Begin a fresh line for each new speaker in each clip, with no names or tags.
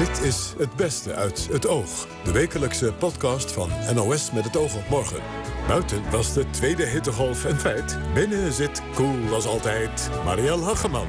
Dit is Het Beste uit het Oog. De wekelijkse podcast van NOS met het oog op morgen. Buiten was de tweede hittegolf een feit. Binnen zit cool als altijd Marielle Hageman.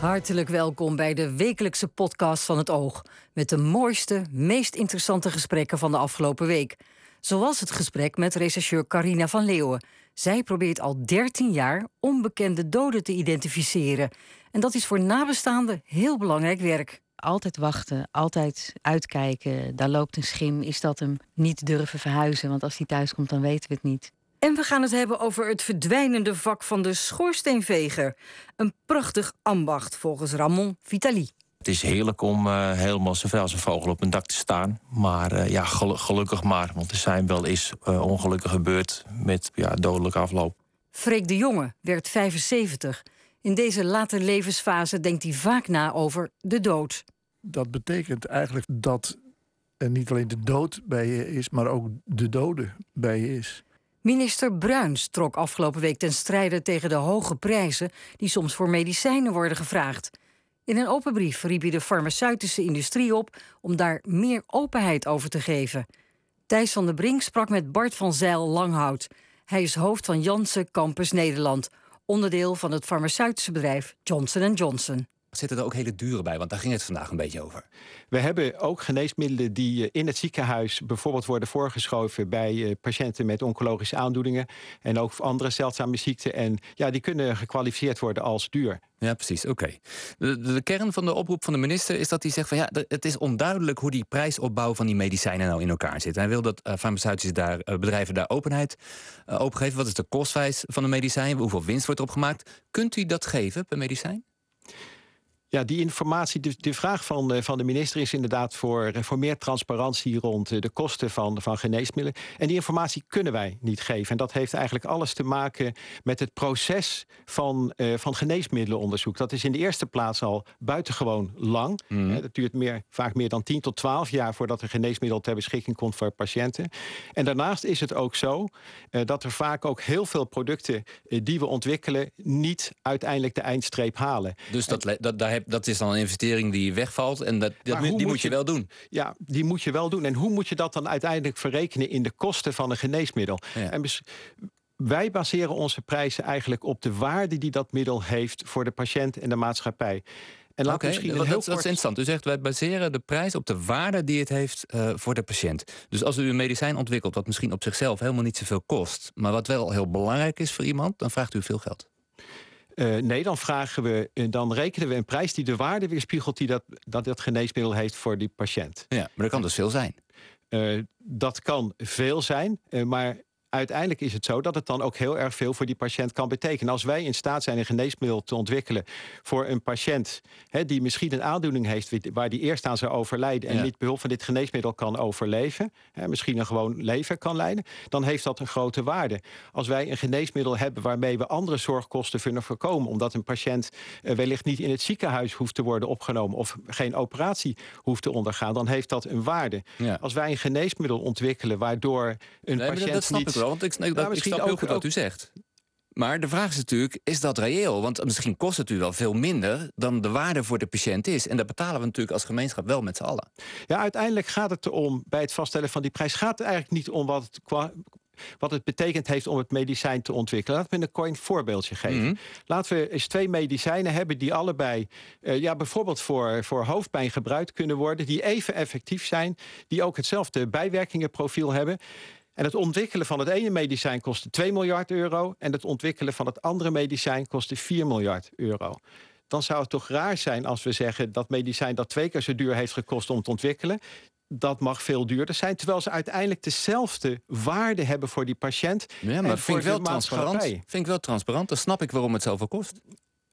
Hartelijk welkom bij de wekelijkse podcast van het Oog. Met de mooiste, meest interessante gesprekken van de afgelopen week. Zoals het gesprek met rechercheur Carina van Leeuwen. Zij probeert al 13 jaar onbekende doden te identificeren. En dat is voor nabestaanden heel belangrijk werk.
Altijd wachten, altijd uitkijken. Daar loopt een schim. Is dat hem? Niet durven verhuizen, want als hij thuis komt, dan weten we het niet.
En we gaan het hebben over het verdwijnende vak van de schoorsteenveger. Een prachtig ambacht volgens Ramon Vitali.
Het is heerlijk om uh, helemaal zoveel als een vogel op een dak te staan. Maar uh, ja, gelukkig maar. Want er zijn wel eens uh, ongelukken gebeurd met ja, dodelijke afloop.
Freek de Jonge werd 75. In deze late levensfase denkt hij vaak na over de dood.
Dat betekent eigenlijk dat er niet alleen de dood bij je is, maar ook de dode bij je is.
Minister Bruins trok afgelopen week ten strijde tegen de hoge prijzen die soms voor medicijnen worden gevraagd. In een open brief riep hij de farmaceutische industrie op om daar meer openheid over te geven. Thijs van der Brink sprak met Bart van Zijl Langhout. Hij is hoofd van Janssen Campus Nederland, onderdeel van het farmaceutische bedrijf Johnson Johnson.
Zitten er ook hele dure bij? Want daar ging het vandaag een beetje over.
We hebben ook geneesmiddelen die eh, in het ziekenhuis bijvoorbeeld worden voorgeschoven bij eh, patiënten met oncologische aandoeningen en ook andere zeldzame ziekten. En ja, die kunnen gekwalificeerd worden als duur.
Ja, precies. Oké. De, de, kern van de oproep van de minister is dat hij zegt van ja, het is onduidelijk hoe die prijsopbouw van die medicijnen nou in elkaar zit. Hij wil dat uh, farmaceutische daar, uh, bedrijven daar openheid uh, opgeven. Wat is de kostwijs van een medicijn? Hoeveel winst wordt erop gemaakt? Kunt u dat geven per medicijn?
Ja, die informatie, de, de vraag van, uh, van de minister is inderdaad voor, uh, voor meer transparantie rond uh, de kosten van, van geneesmiddelen. En die informatie kunnen wij niet geven. En dat heeft eigenlijk alles te maken met het proces van, van geneesmiddelenonderzoek. Dat is in de eerste plaats al buitengewoon lang. Mm. Het duurt meer, vaak meer dan 10 tot 12 jaar voordat een geneesmiddel ter beschikking komt voor patiënten. En daarnaast is het ook zo dat er vaak ook heel veel producten die we ontwikkelen niet uiteindelijk de eindstreep halen.
Dus dat, en, dat daar dat is dan een investering die wegvalt. En dat, dat die moet, moet je, wel doen.
Ja, die moet je wel doen. En hoe moet je dat dan uiteindelijk verrekenen in de kosten van een geneesmiddel?
Ja.
En wij baseren onze prijzen eigenlijk op de waarde die dat middel heeft voor de patiënt en de maatschappij.
En laat okay, misschien dat, heel dat, kort... dat is interessant. U zegt wij baseren de prijs op de waarde die het heeft uh, voor de patiënt. Dus als u een medicijn ontwikkelt wat misschien op zichzelf helemaal niet zoveel kost, maar wat wel heel belangrijk is voor iemand, dan vraagt u veel geld.
Uh, nee, dan vragen we, dan rekenen we een prijs die de waarde weerspiegelt die dat, dat, dat geneesmiddel heeft voor die patiënt.
Ja, maar dat kan dus veel zijn.
Uh, dat kan veel zijn, uh, maar uiteindelijk is het zo dat het dan ook heel erg veel voor die patiënt kan betekenen. Als wij in staat zijn een geneesmiddel te ontwikkelen voor een patiënt hè, die misschien een aandoening heeft waar die eerst aan zou overlijden en ja. met behulp van dit geneesmiddel kan overleven, hè, misschien een gewoon leven kan leiden, dan heeft dat een grote waarde. Als wij een geneesmiddel hebben waarmee we andere zorgkosten kunnen voorkomen, omdat een patiënt uh, wellicht niet in het ziekenhuis hoeft te worden opgenomen of geen operatie hoeft te ondergaan, dan heeft dat een waarde.
Ja.
Als wij een geneesmiddel ontwikkelen waardoor een
nee,
patiënt niet
wel, want ik, nou, dat, ik snap heel goed wat u zegt. Maar de vraag is natuurlijk, is dat reëel? Want misschien kost het u wel veel minder dan de waarde voor de patiënt is. En dat betalen we natuurlijk als gemeenschap wel met z'n allen.
Ja, uiteindelijk gaat het erom, bij het vaststellen van die prijs... gaat het eigenlijk niet om wat het qua wat het betekend heeft om het medicijn te ontwikkelen. Laten we een coin voorbeeldje geven.
Mhm.
Laten we eens twee medicijnen hebben die allebei uh, ja, bijvoorbeeld voor, voor hoofdpijn gebruikt kunnen worden, die even effectief zijn, die ook hetzelfde bijwerkingenprofiel hebben. En het ontwikkelen van het ene medicijn kostte 2 miljard euro en het ontwikkelen van het andere medicijn kostte 4 miljard euro dan zou het toch raar zijn als we zeggen dat medicijn dat twee keer zo duur heeft gekost om te ontwikkelen, dat mag veel duurder zijn. Terwijl ze uiteindelijk dezelfde waarde hebben voor die patiënt.
Ja, maar
en
vind ik wel transparant. Vind ik wel transparant. Dan snap ik waarom het zoveel kost.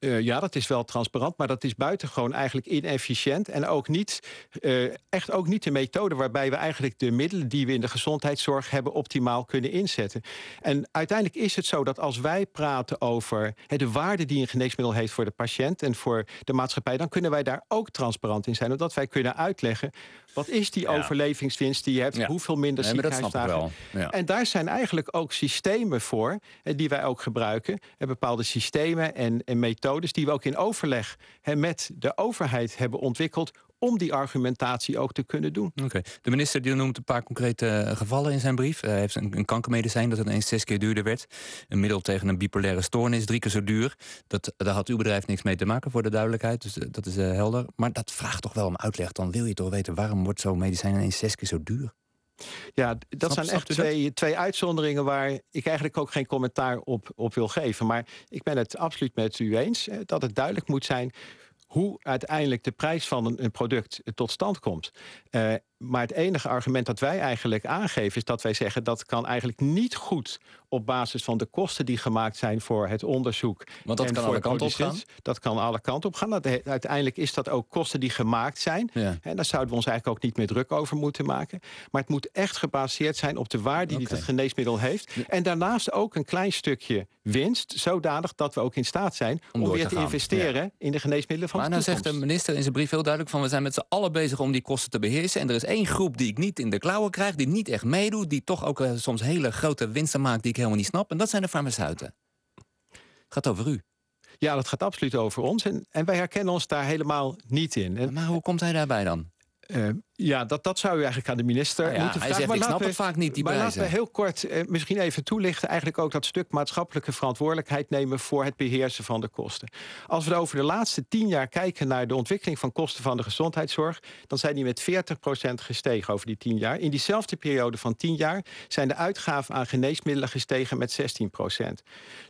Uh, ja, dat is wel transparant, maar dat is buitengewoon eigenlijk inefficiënt. En ook niet, uh, echt ook niet de methode waarbij we eigenlijk de middelen die we in de gezondheidszorg hebben optimaal kunnen inzetten. En uiteindelijk is het zo dat als wij praten over he, de waarde die een geneesmiddel heeft voor de patiënt en voor de maatschappij, dan kunnen wij daar ook transparant in zijn. Omdat wij kunnen uitleggen wat is die
Ja.
overlevingswinst die je hebt,
Ja.
hoeveel minder
Nee,
ziekenhuisdagen.
Ja.
En daar zijn eigenlijk ook systemen voor, eh, die wij ook gebruiken. En bepaalde systemen en, en methoden methodes die we ook in overleg met de overheid hebben ontwikkeld om die argumentatie ook te kunnen doen.
Oké. De minister die noemt een paar concrete eh, gevallen in zijn brief. Hij heeft een, kankermedicijn dat ineens zes keer duurder werd. Een middel tegen een bipolaire stoornis, drie keer zo duur. Dat, daar had uw bedrijf niks mee te maken, voor de duidelijkheid. Dus eh, dat is uh, helder. Maar dat vraagt toch wel om uitleg. Dan wil je toch weten waarom wordt zo'n medicijn ineens zes keer zo duur?
Ja, dat zijn echt twee, twee uitzonderingen waar ik eigenlijk ook geen commentaar op, op wil geven. Maar ik ben het absoluut met u eens dat het duidelijk moet zijn hoe uiteindelijk de prijs van een, een product tot stand komt. Uh, maar het enige argument dat wij eigenlijk aangeven is dat wij zeggen dat kan eigenlijk niet goed op basis van de kosten die gemaakt zijn voor het onderzoek.
Want dat kan alle kanten op gaan?
Dat kan alle kanten op gaan. uiteindelijk is dat ook kosten die gemaakt zijn. Ja. En daar zouden we ons eigenlijk ook niet meer druk over moeten maken. Maar het moet echt gebaseerd zijn op de waarde die het geneesmiddel heeft. En daarnaast ook een klein stukje winst, zodanig dat we ook in staat zijn om, weer te, investeren in de geneesmiddelen van
maar
de
nou zegt de minister in zijn brief heel duidelijk van we zijn met z'n allen bezig om die kosten te beheersen. En er is één groep die ik niet in de klauwen krijg, die niet echt meedoet, die toch ook uh, soms hele grote winsten maakt die ik helemaal niet snap. En dat zijn de farmaceuten. Gaat over u.
Ja, dat gaat absoluut over ons. En, en wij herkennen ons daar helemaal niet in. En,
maar hoe komt hij daarbij dan?
Uh, ja, dat, dat zou u eigenlijk aan de minister
nou ja,
moeten
vragen.
Hij
zegt, maar ik snap het vaak niet, die
Maar
laten
we heel kort eh, misschien even toelichten... eigenlijk ook dat stuk maatschappelijke verantwoordelijkheid nemen... voor het beheersen van de kosten. Als we over de laatste tien jaar kijken naar de ontwikkeling van kosten van de gezondheidszorg... dan zijn die met 40% gestegen over die tien jaar. In diezelfde periode van tien jaar zijn de uitgaven aan geneesmiddelen gestegen met 16%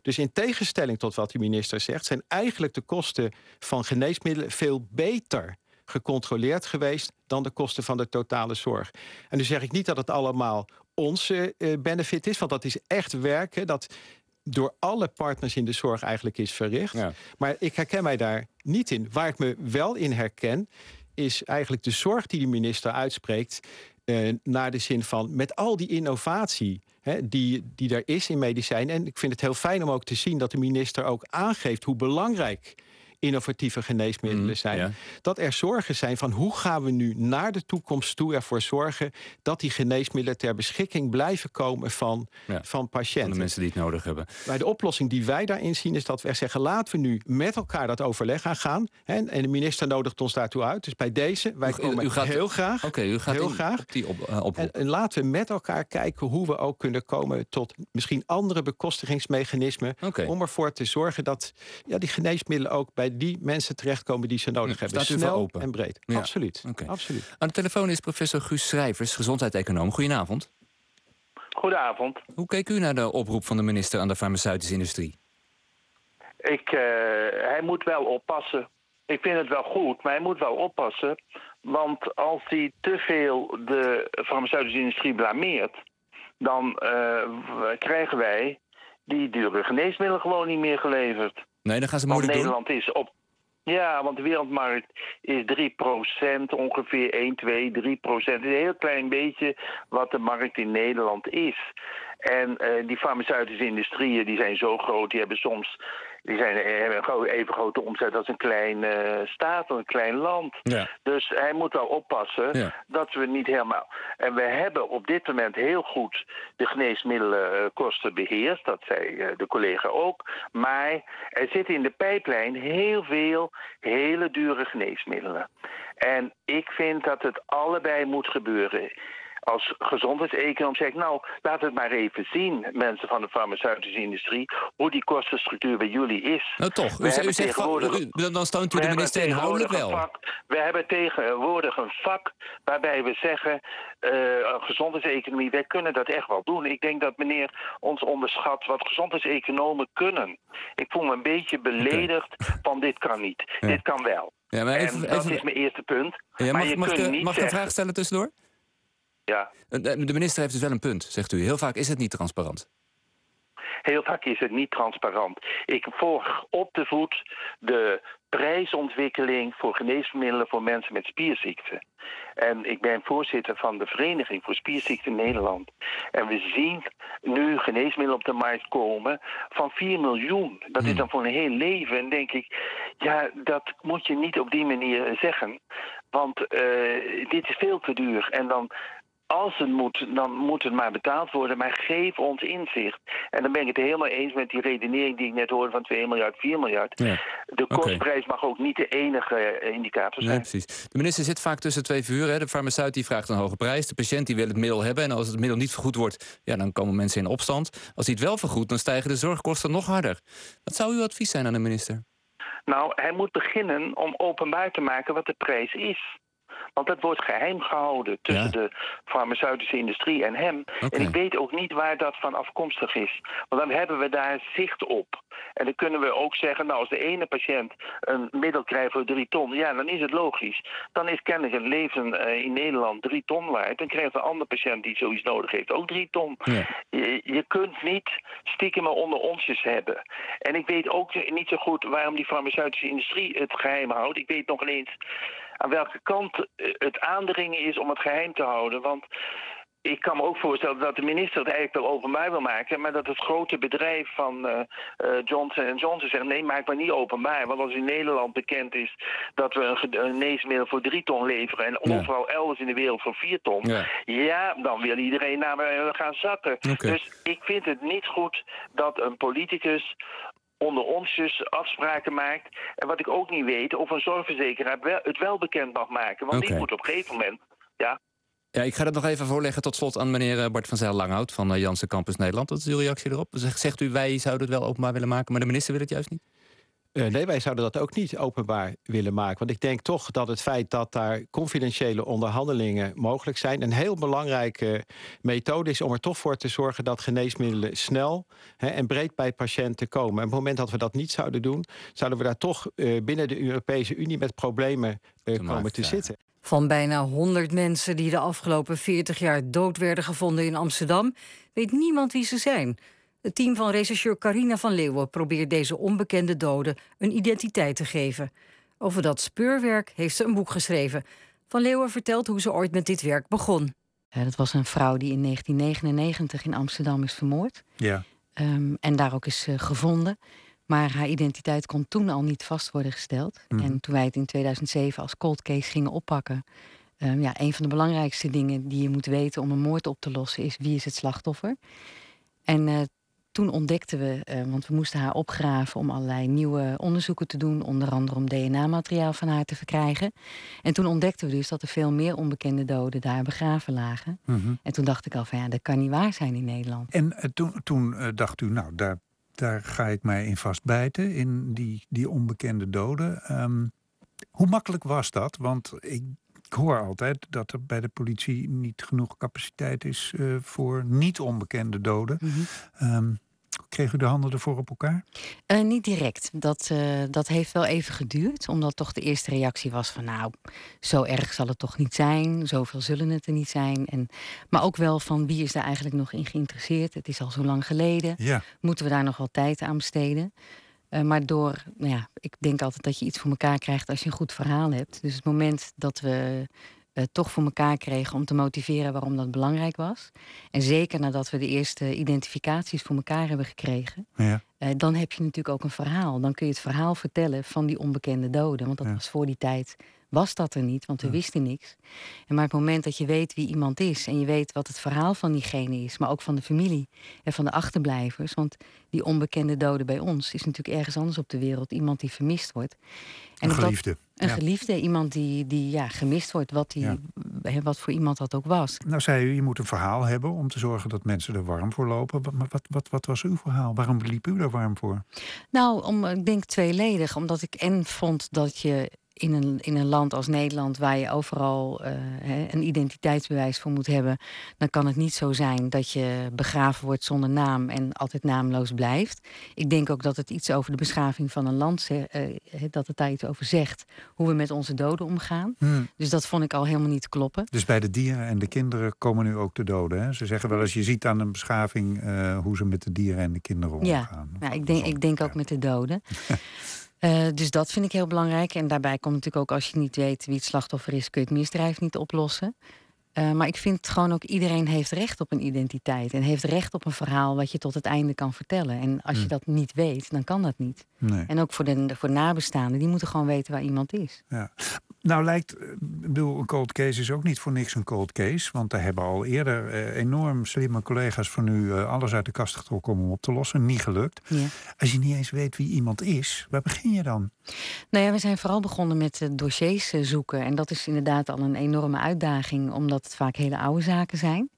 Dus in tegenstelling tot wat de minister zegt... zijn eigenlijk de kosten van geneesmiddelen veel beter gecontroleerd geweest dan de kosten van de totale zorg. En nu zeg ik niet dat het allemaal onze uh, benefit is, want dat is echt werken dat door alle partners in de zorg eigenlijk is verricht. Maar ik herken mij daar niet in. Waar ik me wel in herken, is eigenlijk de zorg die de minister uitspreekt. Uh, naar de zin van met al die innovatie hè, die, die er is in medicijn. En ik vind het heel fijn om ook te zien dat de minister ook aangeeft hoe belangrijk innovatieve geneesmiddelen mhm, zijn. Dat er zorgen zijn van hoe gaan we nu naar de toekomst toe ervoor zorgen dat die geneesmiddelen ter beschikking blijven komen van, van patiënten. Van
de mensen die het nodig hebben.
Maar de oplossing die wij daarin zien is dat we zeggen laten we nu met elkaar dat overleg aangaan. En, en de minister nodigt ons daartoe uit. Dus bij deze, wij komen u gaat, heel graag.
Oké, u gaat heel graag. Op die op, uh,
en, en, laten we met elkaar kijken hoe we ook kunnen komen tot misschien andere bekostigingsmechanismen. Om ervoor te zorgen dat ja, die geneesmiddelen ook bij die mensen terechtkomen die ze nodig hebben.
Staat
Snel
open?
en breed. Absoluut. Absoluut.
Aan de telefoon is professor Guus Schrijvers, gezondheidseconoom. Goedenavond.
Goedenavond.
Hoe keek u naar de oproep van de minister aan de farmaceutische industrie?
Ik, uh, hij moet wel oppassen. Ik vind het wel goed, maar hij moet wel oppassen. Want als hij te veel de farmaceutische industrie blameert, dan uh, krijgen wij die dure geneesmiddelen gewoon niet meer geleverd.
Nee, dan gaan ze
moeilijk
doen.
Nederland is op ja, want de wereldmarkt is 3%, ongeveer 1, 2, 3%. Het is een heel klein beetje wat de markt in Nederland is. En uh, die farmaceutische industrieën die zijn zo groot, die hebben soms die zijn, hebben even grote omzet als een klein uh, staat, een klein land. Ja. Dus hij moet wel oppassen dat we niet helemaal. En we hebben op dit moment heel goed de geneesmiddelenkosten beheerst. Dat zei uh, de collega ook. Maar er zitten in de pijplijn heel veel hele dure geneesmiddelen. En ik vind dat het allebei moet gebeuren als gezondheidseconoom zeg ik, nou, laat het maar even zien, mensen van de farmaceutische industrie, hoe die kostenstructuur bij jullie is.
Nou toch, u, u zegt van, dan steunt u de minister inhoudelijk wel.
Vak, we hebben tegenwoordig een vak waarbij we zeggen, uh, gezondheidseconomie, wij kunnen dat echt wel doen. Ik denk dat meneer ons onderschat wat gezondheidseconomen kunnen. Ik voel me een beetje beledigd van dit kan niet, dit kan wel. Ja, maar even, en dat is mijn eerste punt.
Ja, maar je mag, de, mag ik een vraag stellen tussendoor?
Ja.
Eh, de minister heeft dus wel een punt, zegt u. Heel vaak is het niet transparant.
Heel vaak is het niet transparant. Ik volg op de voet de prijsontwikkeling voor geneesmiddelen voor mensen met spierziekten. En ik ben voorzitter van de Vereniging voor Spierziekten Nederland. En we zien nu geneesmiddelen op de markt komen van 4 miljoen. Dat is hmm. dan voor een heel leven. En denk ik, ja, dat moet je niet op die manier zeggen. Want uh, dit is veel te duur. En dan als het moet, dan moet het maar betaald worden. Maar geef ons inzicht. En dan ben ik het helemaal eens met die redenering die ik net hoorde van 2 miljard, 4 miljard.
Ja.
De kostprijs mag ook niet de enige eh, indicator zijn.
Nee, precies. De minister zit vaak tussen twee vuren. De farmaceut die vraagt een hoge prijs. De patiënt die wil het middel hebben. En als het middel niet vergoed wordt, ja, dan komen mensen in opstand. Als hij het wel vergoedt, dan stijgen de zorgkosten nog harder. Wat zou uw advies zijn aan de minister?
Nou, hij moet beginnen om openbaar te maken wat de prijs is. Want dat wordt geheim gehouden tussen de farmaceutische industrie en hem. En ik weet ook niet waar dat van afkomstig is. Want dan hebben we daar zicht op. En dan kunnen we ook zeggen, nou als de ene patiënt een middel krijgt voor drie ton, ja, dan is het logisch. Dan is kennelijk een leven eh, in Nederland drie ton waard. Dan krijgt een andere patiënt die zoiets nodig heeft ook drie ton. Je, je kunt niet stiekem onder onsjes hebben. En ik weet ook niet zo goed waarom die farmaceutische industrie het geheim houdt. Ik weet nog eens aan welke kant eh, het aandringen is om het geheim te houden. Want ik kan me ook voorstellen dat de minister het eigenlijk wel openbaar wil maken, maar dat het grote bedrijf van uh, Johnson Johnson zegt: nee, maak maar niet openbaar. Want als in Nederland bekend is dat we een geneesmiddel voor drie ton leveren en overal elders in de wereld voor vier ton, ja, ja dan wil iedereen naar gaan zakken. Dus ik vind het niet goed dat een politicus onder ons dus afspraken maakt. En wat ik ook niet weet, of een zorgverzekeraar het wel bekend mag maken. Want die moet op een gegeven moment. Ja.
Ja, ik ga dat nog even voorleggen tot slot aan meneer eh, Bart van Zijl Langhout van eh, Janssen Campus Nederland. Wat is uw reactie erop? Zegt u, wij zouden het wel openbaar willen maken, maar de minister wil het juist niet?
Uh, nee, wij zouden dat ook niet openbaar willen maken. Want ik denk toch dat het feit dat daar confidentiële onderhandelingen mogelijk zijn... een heel belangrijke methode is om er toch voor te zorgen... dat geneesmiddelen snel hè, en breed bij patiënten komen. En op het moment dat we dat niet zouden doen... zouden we daar toch uh, binnen de Europese Unie met problemen uh, komen te zitten.
Van bijna 100 mensen die de afgelopen 40 jaar dood werden gevonden in Amsterdam... weet niemand wie ze zijn... Het team van rechercheur Carina van Leeuwen probeert deze onbekende doden een identiteit te geven. Over dat speurwerk heeft ze een boek geschreven. Van Leeuwen vertelt hoe ze ooit met dit werk begon.
Ja, dat was een vrouw die in 1999 in Amsterdam is vermoord.
Ja.
Um, en daar ook is uh, gevonden. Maar haar identiteit kon toen al niet vast worden gesteld. Mm -hmm. En toen wij het in 2007 als cold case gingen oppakken... Um, ja, een van de belangrijkste dingen die je moet weten om een moord op te lossen... is wie is het slachtoffer. En uh, toen ontdekten we, uh, want we moesten haar opgraven om allerlei nieuwe onderzoeken te doen, onder andere om DNA-materiaal van haar te verkrijgen. En toen ontdekten we dus dat er veel meer onbekende doden daar begraven lagen. Mm -hmm. En toen dacht ik al van ja, dat kan niet waar zijn in Nederland.
En uh, toen, toen uh, dacht u, nou, daar, daar ga ik mij in vastbijten, in die, die onbekende doden. Um, hoe makkelijk was dat? Want ik ik hoor altijd dat er bij de politie niet genoeg capaciteit is uh, voor niet onbekende doden. Mm -hmm. um, kreeg u de handen ervoor op elkaar?
Uh, niet direct. Dat, uh, dat heeft wel even geduurd. Omdat toch de eerste reactie was van nou, zo erg zal het toch niet zijn. Zoveel zullen het er niet zijn. En, maar ook wel van wie is daar eigenlijk nog in geïnteresseerd. Het is al zo lang geleden.
Ja.
Moeten we daar nog wel tijd aan besteden? Uh, maar door, nou ja, ik denk altijd dat je iets voor elkaar krijgt als je een goed verhaal hebt. Dus het moment dat we uh, toch voor elkaar kregen om te motiveren waarom dat belangrijk was. En zeker nadat we de eerste identificaties voor elkaar hebben gekregen,
ja.
uh, dan heb je natuurlijk ook een verhaal. Dan kun je het verhaal vertellen van die onbekende doden. Want dat ja. was voor die tijd was dat er niet, want we ja. wisten niks. En maar het moment dat je weet wie iemand is en je weet wat het verhaal van diegene is, maar ook van de familie en van de achterblijvers, want die onbekende doden bij ons is natuurlijk ergens anders op de wereld iemand die vermist wordt.
En een geliefde.
Dat, een ja. geliefde, iemand die, die ja, gemist wordt, wat, die, ja. wat voor iemand dat ook was.
Nou zei u, je moet een verhaal hebben om te zorgen dat mensen er warm voor lopen. Maar wat, wat, wat was uw verhaal? Waarom liep u er warm voor?
Nou, om, ik denk tweeledig. Omdat ik en vond dat je in een, in een land als Nederland, waar je overal uh, een identiteitsbewijs voor moet hebben, dan kan het niet zo zijn dat je begraven wordt zonder naam en altijd naamloos blijft. Ik denk ook dat het iets over de beschaving van een land, uh, dat het daar iets over zegt, hoe we met onze doden omgaan.
Hmm.
Dus dat vond ik al helemaal niet kloppen.
Dus bij de dieren en de kinderen komen nu ook de doden. Hè? Ze zeggen wel eens, je ziet aan een beschaving uh, hoe ze met de dieren en de kinderen omgaan.
Ja, nou, ik denk, ik denk ook met de doden. Uh, dus dat vind ik heel belangrijk. En daarbij komt natuurlijk ook als je niet weet wie het slachtoffer is, kun je het misdrijf niet oplossen. Uh, maar ik vind gewoon ook iedereen heeft recht op een identiteit. En heeft recht op een verhaal wat je tot het einde kan vertellen. En als mm. je dat niet weet, dan kan dat niet.
Nee.
En ook voor de, voor nabestaanden, die moeten gewoon weten waar iemand is.
Ja. Nou lijkt, ik bedoel, een cold case is ook niet voor niks een cold case. Want daar hebben al eerder eh, enorm slimme collega's van u eh, alles uit de kast getrokken om hem op te lossen. Niet gelukt.
Ja.
Als je niet eens weet wie iemand is, waar begin je dan?
Nou ja, we zijn vooral begonnen met eh, dossiers eh, zoeken. En dat is inderdaad al een enorme uitdaging, omdat het vaak hele oude zaken zijn.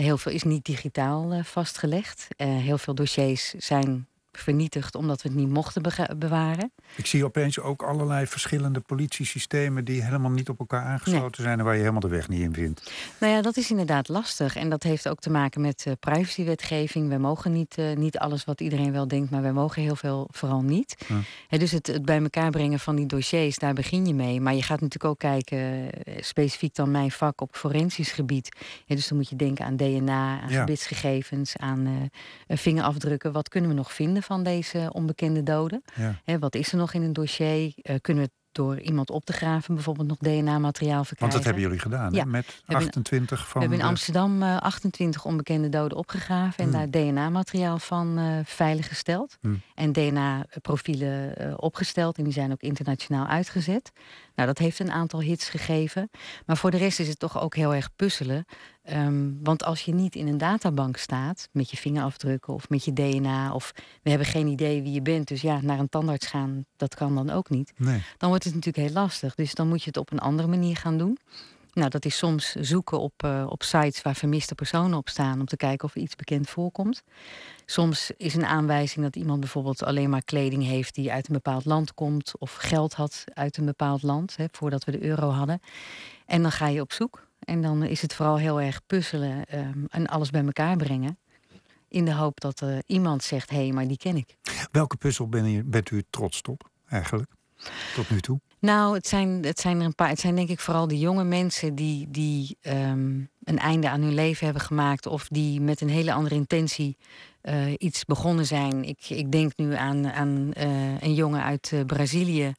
Heel veel is niet digitaal eh, vastgelegd. Eh, heel veel dossiers zijn vernietigd omdat we het niet mochten bewaren.
Ik zie opeens ook allerlei verschillende politiesystemen die helemaal niet op elkaar aangesloten zijn en waar je helemaal de weg niet in vindt.
Nou ja, dat is inderdaad lastig. En dat heeft ook te maken met eh, privacywetgeving. We mogen niet, eh, niet alles wat iedereen wel denkt, maar wij mogen heel veel vooral niet.
Hm.
Dus het, het bij elkaar brengen van die dossiers, daar begin je mee. Maar je gaat natuurlijk ook kijken, eh, specifiek dan mijn vak op forensisch gebied. Dus dan moet je denken aan DNA, aan
Ja.
gebitsgegevens, aan vingerafdrukken. Wat kunnen we nog vinden van deze onbekende doden?
Ja.
Wat is er nog in een dossier? Eh, kunnen we door iemand op te graven bijvoorbeeld nog DNA-materiaal
Want
verkrijgen?
dat hebben jullie gedaan, hè?
Ja.
met
hebben-
28 van
We hebben in Amsterdam eh, 28 onbekende doden opgegraven en
Hmm.
daar DNA-materiaal van eh veiliggesteld.
Hmm.
En DNA-profielen eh, opgesteld en die zijn ook internationaal uitgezet. Nou, dat heeft een aantal hits gegeven. Maar voor de rest is het toch ook heel erg puzzelen. Ehm, want als je niet in een databank staat met je vingerafdrukken of met je DNA, of we hebben geen idee wie je bent, dus ja, naar een tandarts gaan, dat kan dan ook niet
Nee.
dan wordt het natuurlijk heel lastig. Dus dan moet je het op een andere manier gaan doen. Nou, dat is soms zoeken op, eh, op sites waar vermiste personen op staan om te kijken of er iets bekend voorkomt. Soms is een aanwijzing dat iemand bijvoorbeeld alleen maar kleding heeft die uit een bepaald land komt of geld had uit een bepaald land, hè, voordat we de euro hadden. En dan ga je op zoek. En dan is het vooral heel erg puzzelen ehm, en alles bij elkaar brengen. In de hoop dat er iemand zegt: hé, hey, maar die ken ik.
Welke puzzel ben je, bent u trots op, eigenlijk? Tot nu toe?
Nou, het zijn, het zijn er een paar. Het zijn denk ik vooral de jonge mensen die, die ehm, een einde aan hun leven hebben gemaakt. Of die met een hele andere intentie eh, iets begonnen zijn. Ik, ik denk nu aan, aan eh, een jongen uit eh, Brazilië.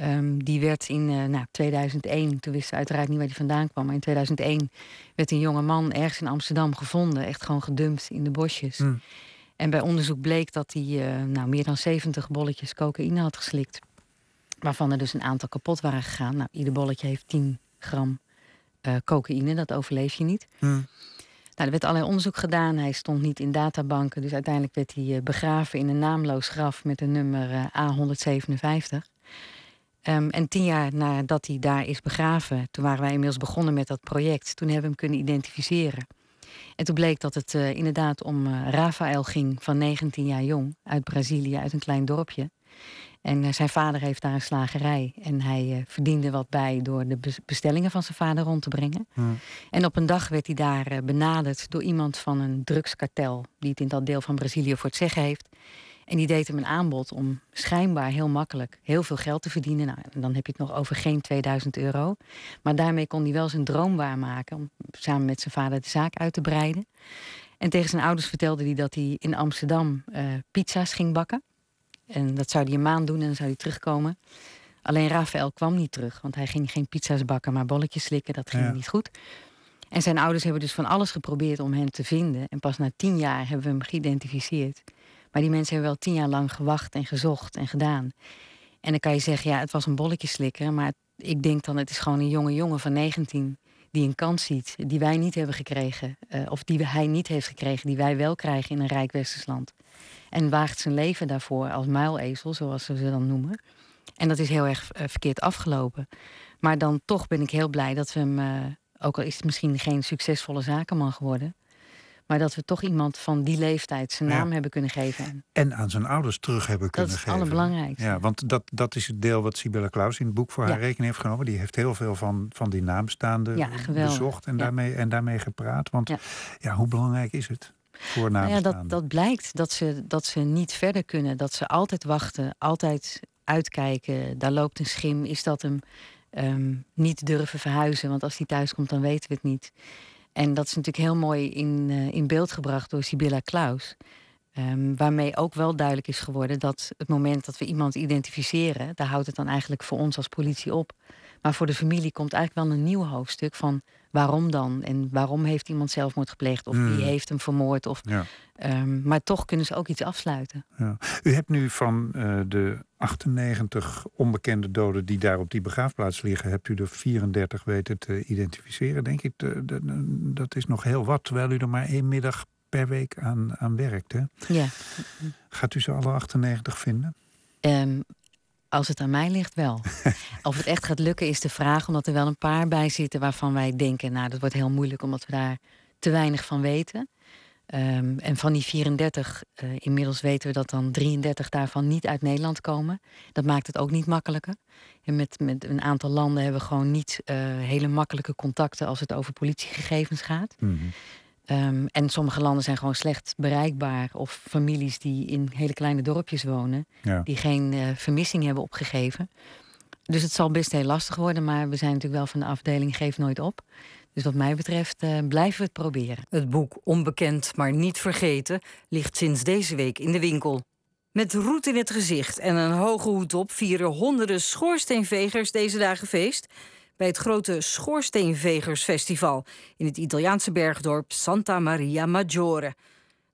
Ehm, die werd in eh, nou, 2001, toen wisten we uiteraard niet waar hij vandaan kwam. Maar in 2001 werd een jonge man ergens in Amsterdam gevonden. Echt gewoon gedumpt in de bosjes.
Hmm.
En bij onderzoek bleek dat hij eh, nou, meer dan 70 bolletjes cocaïne had geslikt. Waarvan er dus een aantal kapot waren gegaan. Nou, ieder bolletje heeft 10 gram eh, cocaïne, dat overleef je niet.
Hm.
Nou, er werd allerlei onderzoek gedaan. Hij stond niet in databanken. Dus uiteindelijk werd hij begraven in een naamloos graf met een nummer eh, A157. Ehm, en tien jaar nadat hij daar is begraven, toen waren wij inmiddels begonnen met dat project. Toen hebben we hem kunnen identificeren. En toen bleek dat het eh, inderdaad om eh, Rafael ging van 19 jaar jong uit Brazilië, uit een klein dorpje. En eh, zijn vader heeft daar een slagerij. En hij verdiende wat bij door de bes- bestellingen van zijn vader rond te brengen. En op een dag werd hij daar benaderd door iemand van een drugskartel. die het in dat deel van Brazilië voor het zeggen heeft. En die deed hem een aanbod om schijnbaar heel makkelijk heel veel geld te verdienen. Nou, en dan heb je het nog over geen 2000 euro. Maar daarmee kon hij wel zijn droom waarmaken. om samen met zijn vader de zaak uit te breiden. En tegen zijn ouders vertelde hij dat hij in Amsterdam eh, pizza's ging bakken. En dat zou hij een maand doen en dan zou hij terugkomen. Alleen Rafael kwam niet terug, want hij ging geen pizza's bakken, maar bolletjes slikken. Dat ging
Ja.
niet goed. En zijn ouders hebben dus van alles geprobeerd om hem te vinden. En pas na tien jaar hebben we hem geïdentificeerd. Maar die mensen hebben wel tien jaar lang gewacht en gezocht en gedaan. En dan kan je zeggen, ja, het was een bolletje slikker. Maar ik denk dan, het is gewoon een jonge jongen van 19 die een kans ziet die wij niet hebben gekregen. eh, of die hij niet heeft gekregen, die wij wel krijgen in een rijk westers land. En waagt zijn leven daarvoor als muilezel, zoals ze ze dan noemen. En dat is heel erg eh, verkeerd afgelopen. Maar dan toch ben ik heel blij dat we hem, eh, ook al is het misschien geen succesvolle zakenman geworden, maar dat we toch iemand van die leeftijd zijn
Ja.
naam hebben kunnen geven.
En aan zijn ouders terug hebben
Dat
kunnen
is het
geven.
allerbelangrijkste.
Ja, want dat, dat is het deel wat Sibella Klaus in het boek voor
Ja.
haar rekening heeft genomen. Die heeft heel veel van, van die naamstaanden
Ja,
bezocht en, daarmee, en daarmee gepraat. Want ja. Hoe belangrijk is het voor
Nou ja, dat, dat blijkt dat ze, dat ze niet verder kunnen. Dat ze altijd wachten, altijd uitkijken. Daar loopt een schim. Is dat hem ehm, niet durven verhuizen? Want als hij thuis komt, dan weten we het niet. En dat is natuurlijk heel mooi in, eh, in beeld gebracht door Sibylla Klaus. Ehm, waarmee ook wel duidelijk is geworden dat het moment dat we iemand identificeren, daar houdt het dan eigenlijk voor ons als politie op. Maar voor de familie komt eigenlijk wel een nieuw hoofdstuk van waarom dan? En waarom heeft iemand zelfmoord gepleegd? Of wie heeft hem vermoord? Of,
Ja.
ehm, maar toch kunnen ze ook iets afsluiten.
Ja. U hebt nu van eh, de 98 onbekende doden die daar op die begraafplaats liggen, hebt u er 34 weten te identificeren, denk ik. De- de- de- dat is nog heel wat, terwijl u er maar één middag per week aan, aan werkt. Hè?
Ja.
Gaat u ze alle 98 vinden?
Ehm, als het aan mij ligt, wel. of het echt gaat lukken is de vraag, omdat er wel een paar bij zitten waarvan wij denken, nou, dat wordt heel moeilijk omdat we daar te weinig van weten. Ehm, en van die 34, eh, inmiddels weten we dat dan 33 daarvan niet uit Nederland komen. Dat maakt het ook niet makkelijker. En met, met een aantal landen hebben we gewoon niet eh, hele makkelijke contacten als het over politiegegevens gaat. Ehm, en sommige landen zijn gewoon slecht bereikbaar. Of families die in hele kleine dorpjes wonen,
Ja.
die geen eh, vermissing hebben opgegeven. Dus het zal best heel lastig worden, maar we zijn natuurlijk wel van de afdeling Geef Nooit Op. Dus wat mij betreft eh, blijven we het proberen.
Het boek Onbekend maar niet vergeten ligt sinds deze week in de winkel. Met roet in het gezicht en een hoge hoed op vieren honderden schoorsteenvegers deze dagen feest bij het grote Schoorsteenvegersfestival in het Italiaanse bergdorp Santa Maria Maggiore.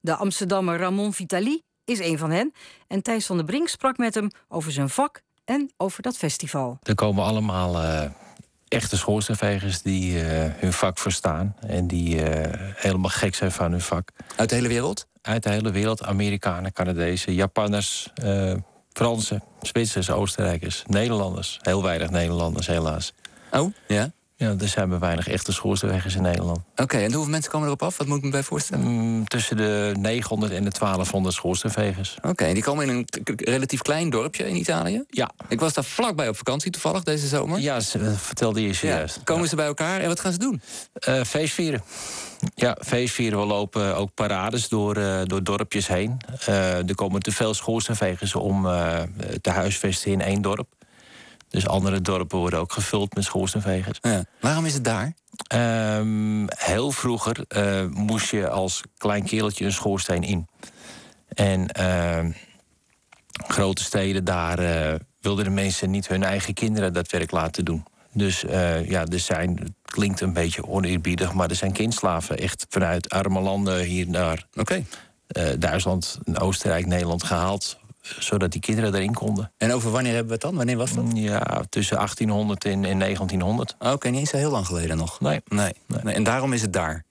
De Amsterdammer Ramon Vitali is een van hen en Thijs van der Brink sprak met hem over zijn vak en over dat festival.
Er komen allemaal eh, echte schoorsteenvegers die eh, hun vak verstaan. En die eh, helemaal gek zijn van hun vak.
Uit de hele wereld?
Uit de hele wereld. Amerikanen, Canadezen, Japanners, eh, Fransen, Zwitsers, Oostenrijkers, Nederlanders. Heel weinig Nederlanders, helaas.
Oh, ja?
Ja, er zijn maar weinig echte schoorsteenvegers in Nederland.
Oké, en hoeveel mensen komen erop af? Wat moet ik me bij voorstellen?
Mm, tussen de 900 en de 1200 schoorsteenvegers.
Oké, die komen in een relatief klein dorpje in Italië?
Ja.
Ik was daar vlakbij op vakantie toevallig deze zomer.
Ja, ze- eh, vertelde je
Ja.
zojuist.
Komen ze bij elkaar en wat gaan ze doen?
Eh, feestvieren. Ja, feestvieren. We lopen ook parades door, eh, door dorpjes heen. Er komen te veel schoorsteenvegers om te huisvesten in één dorp. Dus andere dorpen worden ook gevuld met schoorsteenvegers.
Ja. Waarom is het daar?
Ehm, heel vroeger eh, moest je als klein kereltje een schoorsteen in. En ehm, grote steden, daar eh, wilden de mensen niet hun eigen kinderen dat werk laten doen. Dus eh, ja, er zijn, het klinkt een beetje oneerbiedig, maar er zijn kindslaven echt vanuit arme landen hier naar
Oké.
Duitsland, Oostenrijk, Nederland gehaald. Zodat die kinderen erin konden.
En over wanneer hebben we het dan? Wanneer was dat?
Ja, tussen 1800 en, en 1900.
Oké, niet eens zo heel lang geleden nog.
Nee.
Nee. nee. En daarom is het daar.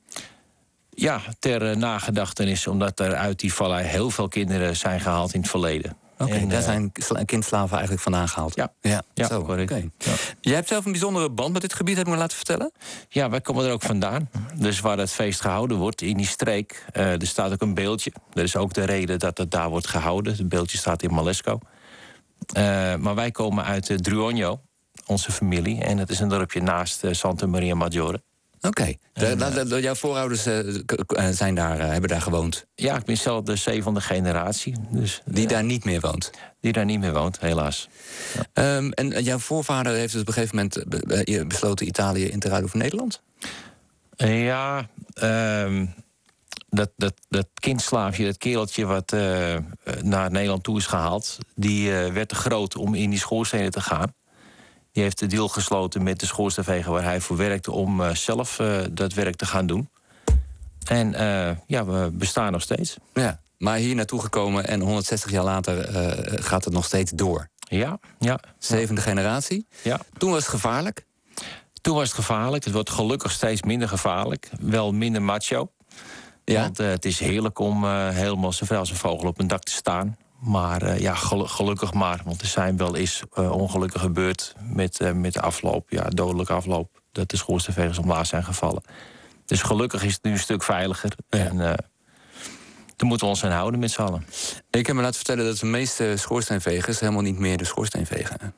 Ja, ter eh, nagedachtenis, omdat er uit die vallei heel veel kinderen zijn gehaald in het verleden. En,
daar zijn sla- kindslaven eigenlijk vandaan gehaald.
Ja.
ja,
Ja,
zo,
correct. Ja.
Jij hebt zelf een bijzondere band met dit gebied, heb ik me laten vertellen.
Ja, wij komen er ook vandaan. Dus waar het feest gehouden wordt, in die streek, eh, er staat ook een beeldje. Dat is ook de reden dat het daar wordt gehouden. Het beeldje staat in Malesco. Eh, maar wij komen uit uh, Druogno, onze familie. En dat is een dorpje naast Santa Maria Maggiore.
Oké. De- de- Jouw voorouders eh, eh, zijn daar, eh, hebben daar gewoond.
Ja, ik ben zelf de zevende generatie. Dus,
Die
eh,
daar niet meer woont.
die daar niet meer woont, helaas.
Ehm, en eh, jouw voorvader heeft dus op een gegeven moment eh, be- be- besloten Italië in te ruilen voor Nederland?
Ja, ehm, dat, dat, dat kindslaafje, dat kereltje wat eh, naar Nederland toe is gehaald... die eh, werd te groot om in die schoorstenen te gaan. Die heeft de deal gesloten met de schoorsteenveger waar hij voor werkte... om eh, zelf eh, dat werk te gaan doen. En eh, ja, we bestaan nog steeds.
Ja. Maar hier naartoe gekomen en 160 jaar later gaat het nog steeds door.
Ja, ja.
Zevende generatie.
ja.
Toen was het gevaarlijk.
Toen was het gevaarlijk. Het wordt gelukkig steeds minder gevaarlijk. Wel minder macho.
Ja.
Want het is heerlijk om helemaal zo vrij als een vogel op een dak te staan. Maar eh, ja, gelu- gelukkig maar. Want er zijn wel eens eh, ongelukken gebeurd met, eh, met de afloop. Ja, dodelijke afloop. Dat de schoorsteenvegers omlaag zijn gevallen. Dus gelukkig is het nu een stuk veiliger. En eh daar moeten we ons aan houden met z'n allen.
Ik heb me laten vertellen dat de meeste schoorsteenvegers helemaal niet meer de schoorsteen vegen.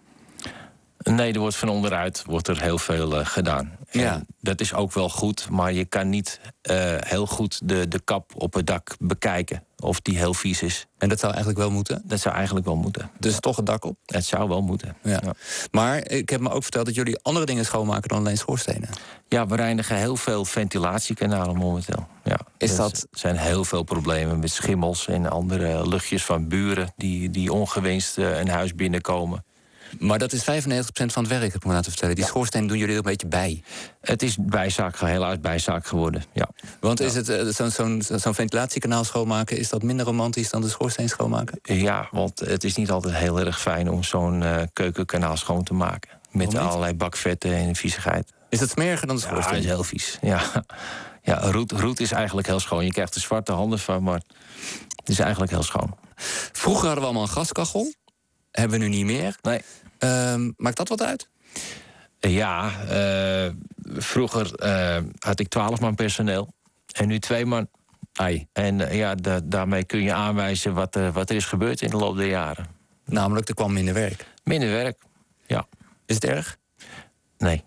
Nee, er wordt van onderuit wordt er heel veel eh, gedaan. En
Ja.
Dat is ook wel goed, maar je kan niet eh, heel goed de, de kap op het dak bekijken of die heel vies is.
En dat zou eigenlijk wel moeten.
Dat zou eigenlijk wel moeten.
Dus toch het dak op.
Het zou wel moeten.
Ja.
Ja.
Maar ik heb me ook verteld dat jullie andere dingen schoonmaken dan alleen schoorstenen.
Ja, we reinigen heel veel ventilatiekanalen momenteel. Ja,
Is
Dus
dat-
Er zijn heel veel problemen met schimmels en andere luchtjes van buren die, die ongewenst eh, een huis binnenkomen.
Maar dat is 95% van het werk, heb ik me laten vertellen. Die schoorsteen doen jullie er een beetje bij.
Het is bijzaak, helaas bijzaak geworden, ja.
Want is het uh, zo'n zo'n zo'n ventilatiekanaal schoonmaken... is dat minder romantisch dan de schoorsteen schoonmaken?
Ja, want het is niet altijd heel erg fijn om zo'n uh, keukenkanaal schoon te maken. Met allerlei bakvetten en viezigheid.
Is dat smeriger dan de schoorsteen?
Ja, is heel vies, ja. Ja, roet, roet is eigenlijk heel schoon. Je krijgt er zwarte handen van, maar het is eigenlijk heel schoon.
Vroeger hadden we allemaal een gaskachel. Hebben we nu niet meer.
Nee.
Uh, maakt dat wat uit?
Ja, uh, vroeger uh, had ik twaalf man personeel. En nu twee man.
Ai.
En uh, ja, da daarmee kun je aanwijzen wat, wat er is gebeurd in de loop der jaren.
Namelijk, er kwam minder werk.
Minder werk, ja.
Is het erg?
Nee.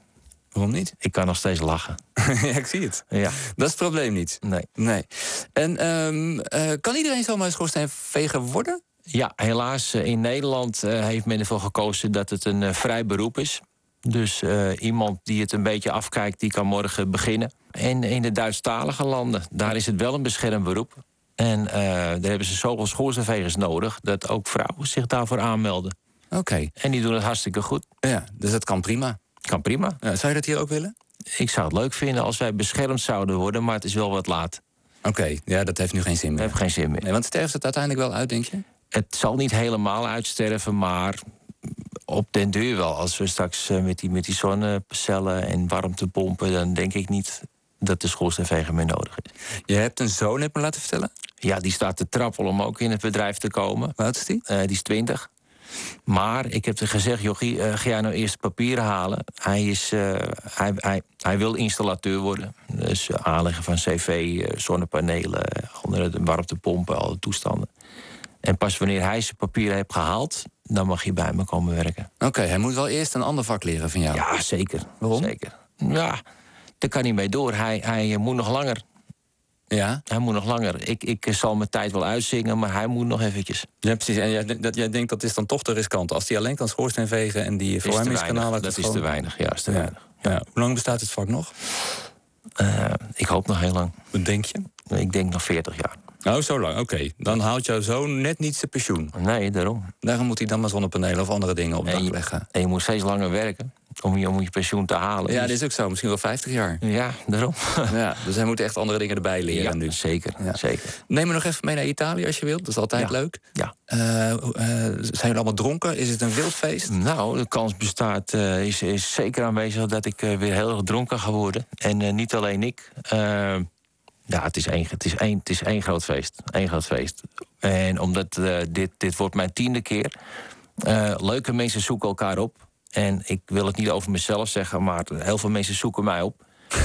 Waarom niet?
Ik kan nog steeds lachen.
ja, ik zie het.
Ja.
Dat is het probleem niet.
Nee.
nee. En um, kan iedereen zomaar schoorsteenveger worden?
Ja, helaas. In Nederland uh, heeft men ervoor gekozen dat het een uh, vrij beroep is. Dus iemand die het een beetje afkijkt, die kan morgen beginnen. En in de Duitsstalige landen, daar is het wel een beschermd beroep. En daar hebben ze zoveel schoorsteenvegers nodig... dat ook vrouwen zich daarvoor aanmelden.
Oké. Okay.
En die doen het hartstikke goed.
Ja, dus dat kan prima.
Kan prima.
Ja, zou je dat hier ook willen?
Ik zou het leuk vinden als wij beschermd zouden worden, maar het is wel wat laat.
Oké, okay, ja, dat heeft nu geen zin meer.
Dat heeft geen zin meer.
Nee, want sterft het uiteindelijk wel uit, denk je?
Het zal niet helemaal uitsterven, maar op den duur wel. Als we straks met die, met die zonnecellen en warmtepompen... dan denk ik niet dat de schoorsteenveger meer nodig is.
Je hebt een zoon, heb me laten vertellen?
Ja, die staat te trappelen om ook in het bedrijf te komen.
Wat is die?
Uh, die is twintig. Maar ik heb er gezegd, jochie, uh, ga jij nou eerst papieren halen? Hij, is, uh, hij, hij, hij wil installateur worden. Dus aanleggen van cv, zonnepanelen, warmtepompen, alle toestanden. En pas wanneer hij zijn papieren heeft gehaald, dan mag je bij me komen werken.
Oké, okay, hij moet wel eerst een ander vak leren van jou.
Ja, zeker.
Waarom?
Zeker. Ja, daar kan hij mee door. Hij, hij moet nog langer.
Ja?
Hij moet nog langer. Ik, ik zal mijn tijd wel uitzingen, maar hij moet nog eventjes.
Ja, precies. En jij, dat, jij denkt dat is dan toch te riskant. Als hij alleen kan schoorsteen vegen en die verwarmingskanalen...
Dat is gewoon... te weinig, ja, is te
ja.
weinig.
Ja. Ja. Hoe lang bestaat het vak nog?
Uh, ik hoop nog heel lang.
Wat denk je?
Ik denk nog 40 jaar.
Oh, zo lang. Oké. Okay. Dan haalt jouw zoon net niet zijn pensioen.
Nee, daarom.
Daarom moet hij dan maar zonnepanelen of andere dingen op
en
dak
je,
leggen.
En je moet steeds langer werken om je, om je pensioen te halen.
Ja,
dus...
dat is ook zo. Misschien wel 50 jaar.
Ja, daarom.
ja, dus hij moet echt andere dingen erbij leren
ja,
nu.
Zeker, ja. zeker.
Neem me nog even mee naar Italië als je wilt. Dat is altijd
ja.
leuk.
Ja.
Uh, uh, zijn jullie allemaal dronken? Is het een wildfeest?
Nou, de kans bestaat, uh, is, is zeker aanwezig dat ik weer heel erg dronken ga worden. En niet alleen ik. Ja, het is één, het is één, het is één groot feest. Één groot feest. En omdat uh, dit, dit wordt mijn tiende keer. Uh, leuke mensen zoeken elkaar op. En ik wil het niet over mezelf zeggen, maar heel veel mensen zoeken mij op.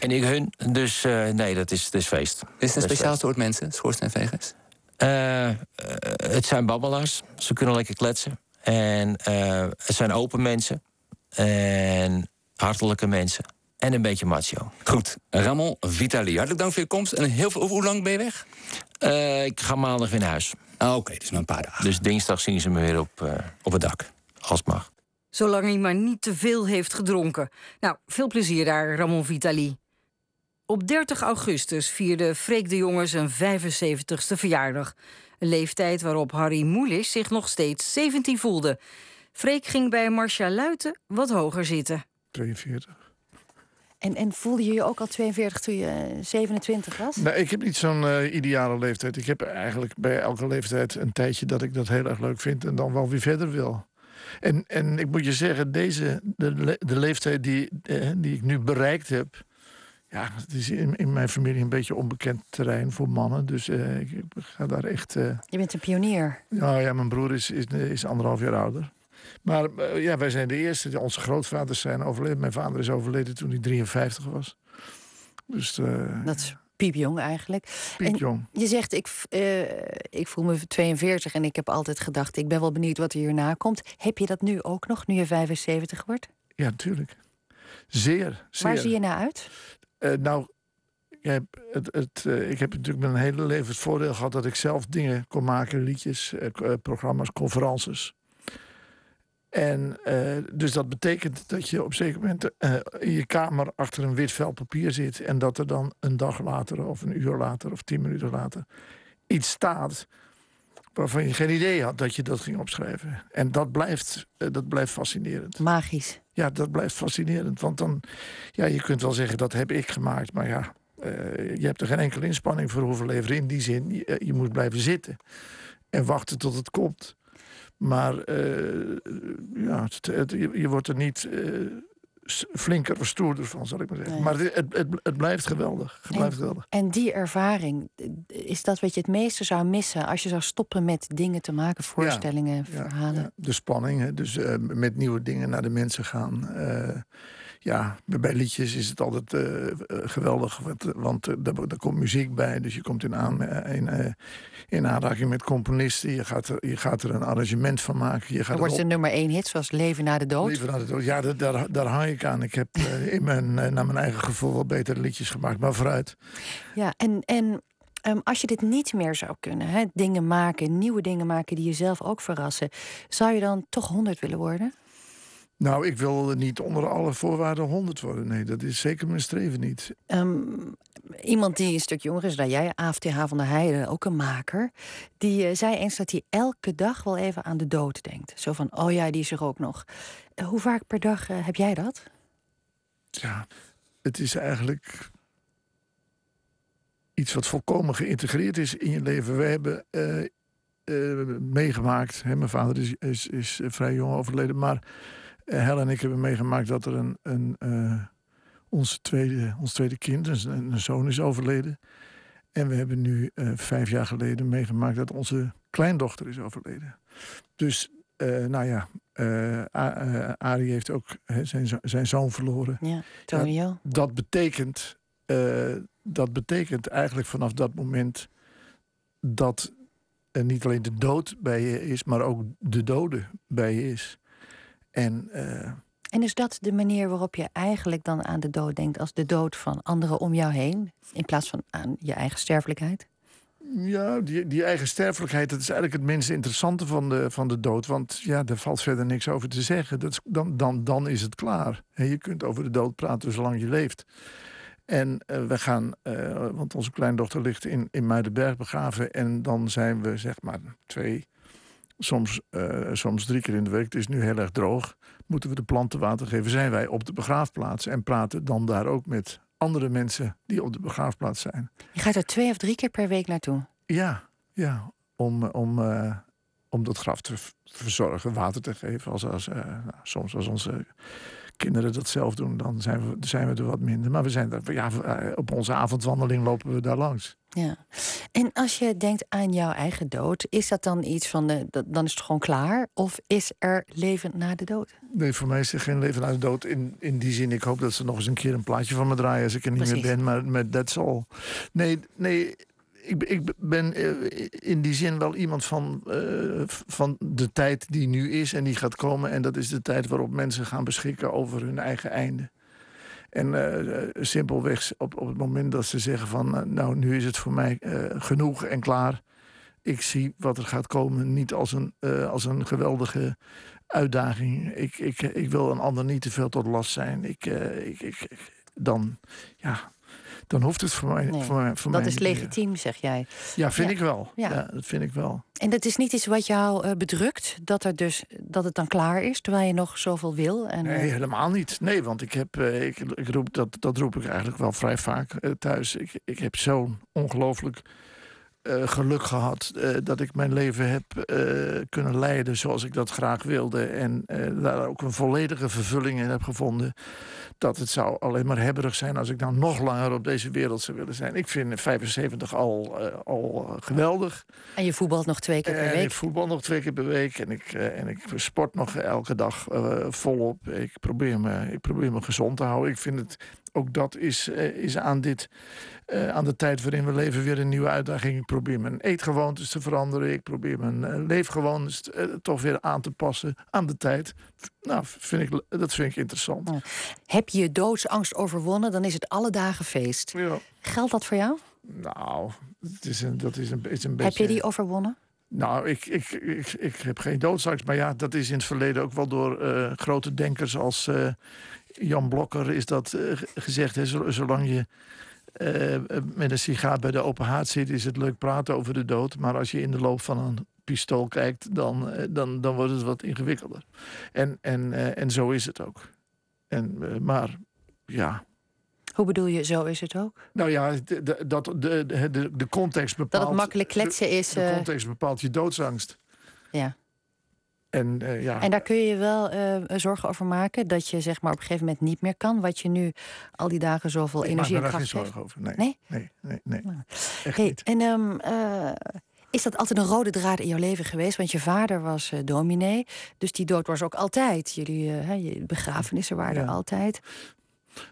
en ik hun. Dus uh, nee, dat is, dat is feest.
Is het een speciaal soort mensen, schoorsteenvegers?
het zijn babbelaars. Ze kunnen lekker kletsen. En het zijn open mensen. En hartelijke mensen. En een beetje macho.
Goed. Ramon Vitali, hartelijk dank voor je komst. En heel veel, hoe lang ben je weg?
Uh, ik ga maandag weer naar huis.
Ah, Oké, okay, dus maar een paar dagen.
Dus dinsdag zien ze me weer op, uh,
op het dak.
Als het mag.
Zolang hij maar niet te veel heeft gedronken. Nou, veel plezier daar, Ramon Vitali. Op 30 augustus vierde Freek de Jonge zijn 75ste verjaardag. Een leeftijd waarop Harry Moelis zich nog steeds 17 voelde. Freek ging bij Marcia Luiten wat hoger zitten.
42.
En, en voelde je je ook al 42 toen je 27 was?
Nou, ik heb niet zo'n uh, ideale leeftijd. Ik heb eigenlijk bij elke leeftijd een tijdje dat ik dat heel erg leuk vind en dan wel weer verder wil. En, en ik moet je zeggen, deze, de, de leeftijd die, uh, die ik nu bereikt heb. Ja, het is in, in, mijn familie een beetje onbekend terrein voor mannen. Dus uh, ik, ik, ga daar echt.
je bent een pionier.
Nou ja, mijn broer is, is, is anderhalf jaar ouder. Maar uh, ja, wij zijn de eerste. Onze grootvaders zijn overleden. Mijn vader is overleden toen hij 53 was. Dus, uh,
dat is piepjong eigenlijk.
Piepjong.
En je zegt, ik, uh, ik voel me 42 en ik heb altijd gedacht... ik ben wel benieuwd wat er hierna komt. Heb je dat nu ook nog, nu je 75 wordt?
Ja, natuurlijk. Zeer, zeer.
Waar zie je naar uit?
Uh, nou, ja, het, het, ik heb natuurlijk mijn hele leven het voordeel gehad... dat ik zelf dingen kon maken, liedjes, programma's, conferences... En uh, dus dat betekent dat je op zeker moment uh, in je kamer achter een wit vel papier zit. En dat er dan een dag later, of een uur later, of tien minuten later iets staat. waarvan je geen idee had dat je dat ging opschrijven. En dat blijft, eh, dat blijft fascinerend.
Magisch.
Ja, dat blijft fascinerend. Want dan, ja, je kunt wel zeggen dat heb ik gemaakt, maar ja, eh, je hebt er geen enkele inspanning voor hoeven leveren. In die zin, je, eh, je moet blijven zitten en wachten tot het komt. Maar eh, ja, het- het- je, wordt er niet eh, s- flinker of stoerder van, zal ik maar zeggen.
Nee.
Maar het, het, het, blijft geweldig. Het blijft
En,
geweldig.
en die ervaring, is dat wat je het meeste zou missen als je zou stoppen met dingen te maken, voorstellingen,
Ja,
verhalen?
ja, de spanning, hè. dus eh, met nieuwe dingen naar de mensen gaan. Ja, bij liedjes is het altijd eh, eh, geweldig, want, want eh, daar, daar komt muziek bij. Dus je komt in, aan, in, in aanraking met componisten. Je gaat, er, je gaat er een arrangement van maken. Je gaat
wordt
het
een nummer één hit, zoals Leven na de dood.
Liever naar de dood. Ja, daar, daar, daar hang ik aan. Ik heb in mijn, naar mijn eigen gevoel wel betere liedjes gemaakt. Maar vooruit.
Ja, en, en ehm, als je dit niet meer zou kunnen, hè, dingen maken, nieuwe dingen maken die jezelf ook verrassen, zou je dan toch 100 willen worden?
Nou, ik wil niet onder alle voorwaarden 100 worden. Nee, dat is zeker mijn streven niet.
Ehm, iemand die een stuk jonger is dan jij, AFTH van der Heijden, ook een maker, die eh, zei eens dat hij elke dag wel even aan de dood denkt. Zo van, oh ja, die is er ook nog. Eh, hoe vaak per dag eh, heb jij dat?
Ja, het is eigenlijk iets wat volkomen geïntegreerd is in je leven. We hebben meegemaakt, hè, mijn vader is, is, is vrij jong overleden, maar Hel en ik hebben meegemaakt dat er een, een, eh, onze tweede, ons tweede kind, een, een zoon, is overleden. En we hebben nu eh, vijf jaar geleden meegemaakt dat onze kleindochter is overleden. Dus, eh, nou ja, eh eh, Arie heeft ook zijn, zijn zoon verloren.
Ja, Tonio.
Dat betekent, eh, dat betekent eigenlijk vanaf dat moment dat er niet alleen de dood bij je is, maar ook de dode bij je is. En eh,
En is dat de manier waarop je eigenlijk dan aan de dood denkt als de dood van anderen om jou heen, in plaats van aan je eigen sterfelijkheid?
ja, die, die eigen sterfelijkheid, dat is eigenlijk het minst interessante van de, van de dood. Want ja, daar valt verder niks over te zeggen. Dat is, dan, dan, dan is het klaar. En je kunt over de dood praten zolang je leeft. En eh, we gaan, eh, want onze kleindochter ligt in, in Muidenberg begraven. En dan zijn we zeg maar twee, soms, eh, soms drie keer in de week. Het is nu heel erg droog. Moeten we de planten water geven? Zijn wij op de begraafplaats en praten dan daar ook met andere mensen die op de begraafplaats zijn.
Je gaat er twee of drie keer per week naartoe.
Ja, ja. Om, om, eh, om dat graf te verzorgen, water te geven. Als, als, eh, nou, soms als onze kinderen dat zelf doen, dan zijn we, zijn we er wat minder. Maar we zijn er, ja, eh, op onze avondwandeling lopen we daar langs.
Ja. En als je denkt aan jouw eigen dood, is dat dan iets van, de, dan is het gewoon klaar? Of is er leven na de dood?
Nee, voor mij is er geen leven na de dood. In, in die zin, ik hoop dat ze nog eens een keer een plaatje van me draaien als ik er niet
Precies.
meer ben. Maar met that's all. Nee, nee. Ik, ik ben eh, in die zin wel iemand van, eh, van de tijd die nu is en die gaat komen. En dat is de tijd waarop mensen gaan beschikken over hun eigen einde. En eh, simpelweg op, op het moment dat ze zeggen van... nou, nu is het voor mij genoeg en klaar. Ik zie wat er gaat komen niet als een, als een geweldige uitdaging. Ik, ik, ik wil een ander niet te veel tot last zijn. Ik, ik, ik- dan, ja, dan hoeft het voor mij,
Nee,
voor mij, voor
dat
mij
is
niet meer.
legitiem, zeg jij.
Ja, vind
Ja.
ik wel.
Ja.
Ja. dat vind ik wel.
En dat is niet iets wat jou eh, bedrukt, dat, er dus, dat het dan klaar is, terwijl je nog zoveel wil. En,
Nee,
eh,
helemaal niet. Nee, want ik heb, eh, ik, ik roep, dat, dat roep ik eigenlijk wel vrij vaak thuis. Ik, ik heb zo'n ongelooflijk eh, geluk gehad eh, dat ik mijn leven heb eh, kunnen leiden zoals ik dat graag wilde. En daar ook een volledige vervulling in heb gevonden. Dat het zou alleen maar hebberig zijn als ik nou nog langer op deze wereld zou willen zijn. Ik vind 75 al, al geweldig.
en je voetbalt nog twee keer per
En ik
week.
voetbal nog twee keer per week. En ik, en ik sport nog elke dag volop. Ik probeer, me, ik probeer me gezond te houden. Ik vind het, ook dat is, is aan, dit, eh, aan de tijd waarin we leven weer een nieuwe uitdaging. Ik probeer mijn eetgewoontes te veranderen. Ik probeer mijn eh, leefgewoontes eh, toch weer aan te passen aan de tijd. Nou, vind ik, dat vind ik interessant.
Heb je je doodsangst overwonnen, dan is het alle dagen feest.
Ja.
Geldt dat voor jou?
Nou, het is een, dat is een, is een beetje...
Heb je die overwonnen?
Nou, ik, ik, ik, ik heb geen doodsangst. Maar ja, dat is in het verleden ook wel door grote denkers als Jan Blokker is dat gezegd. Hè, Zol- zolang je eh, met een sigaar bij de open haard zit, is het leuk praten over de dood. Maar als je in de loop van een pistool kijkt, dan, eh, dan, dan wordt het wat ingewikkelder. En, en, eh, en zo is het ook. En, maar ja,
Hoe bedoel je, zo is het ook?
nou ja, de, de, dat, de, de, de, de context bepaalt...
Dat het makkelijk kletsen is.
De,
eh,
context bepaalt je doodsangst.
ja.
En eh, ja,
En daar kun je je wel eh, zorgen over maken dat je zeg maar op een gegeven moment niet meer kan, wat je nu al die dagen zoveel
ik
energie
me
en
daar geen zorgen over. Nee,
Nee?
nee, nee. nee, Echt
Hey,
niet.
en ehm, eh, is dat altijd een rode draad in jouw leven geweest? Want je vader was dominee, dus die dood was ook altijd. Jullie hè, je begrafenissen waren er altijd.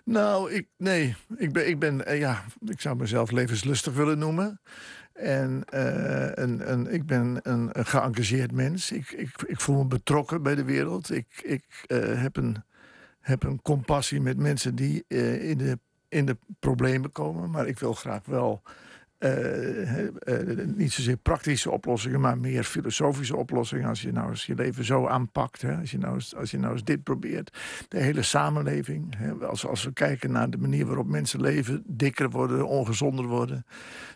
Nou, ik, nee. Ik ben, ik ben eh, ja, ik zou mezelf levenslustig willen noemen. En eh, een, een, ik ben een, geëngageerd mens. Ik, ik, ik voel me betrokken bij de wereld. Ik, ik eh, heb, een, heb een compassie met mensen die eh, in, de, in de problemen komen. Maar ik wil graag wel niet zozeer praktische oplossingen, maar meer filosofische oplossingen. Als je nou eens je leven zo aanpakt, hè, als, je nou eens, als je nou eens dit probeert. De hele samenleving, hè, als, als we kijken naar de manier waarop mensen leven, dikker worden, ongezonder worden.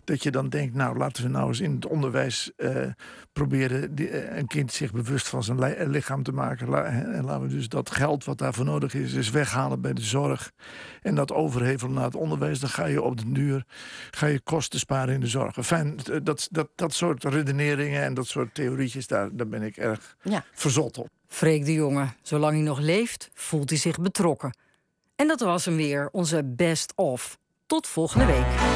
Dat je dan denkt, nou laten we nou eens in het onderwijs eh, proberen eh, een kind zich bewust van zijn li- lichaam te maken. En laten we dus dat geld wat daarvoor nodig is, is weghalen bij de zorg. En dat overhevelen naar het onderwijs. Dan ga je op den duur ga je kosten sparen in de zorg. Fijn, dat, dat, dat soort redeneringen en dat soort theorietjes, daar, daar ben ik erg
Ja.
verzot op.
Freek de jongen, zolang hij nog leeft, voelt hij zich betrokken. En dat was hem weer, onze best of. Tot volgende week.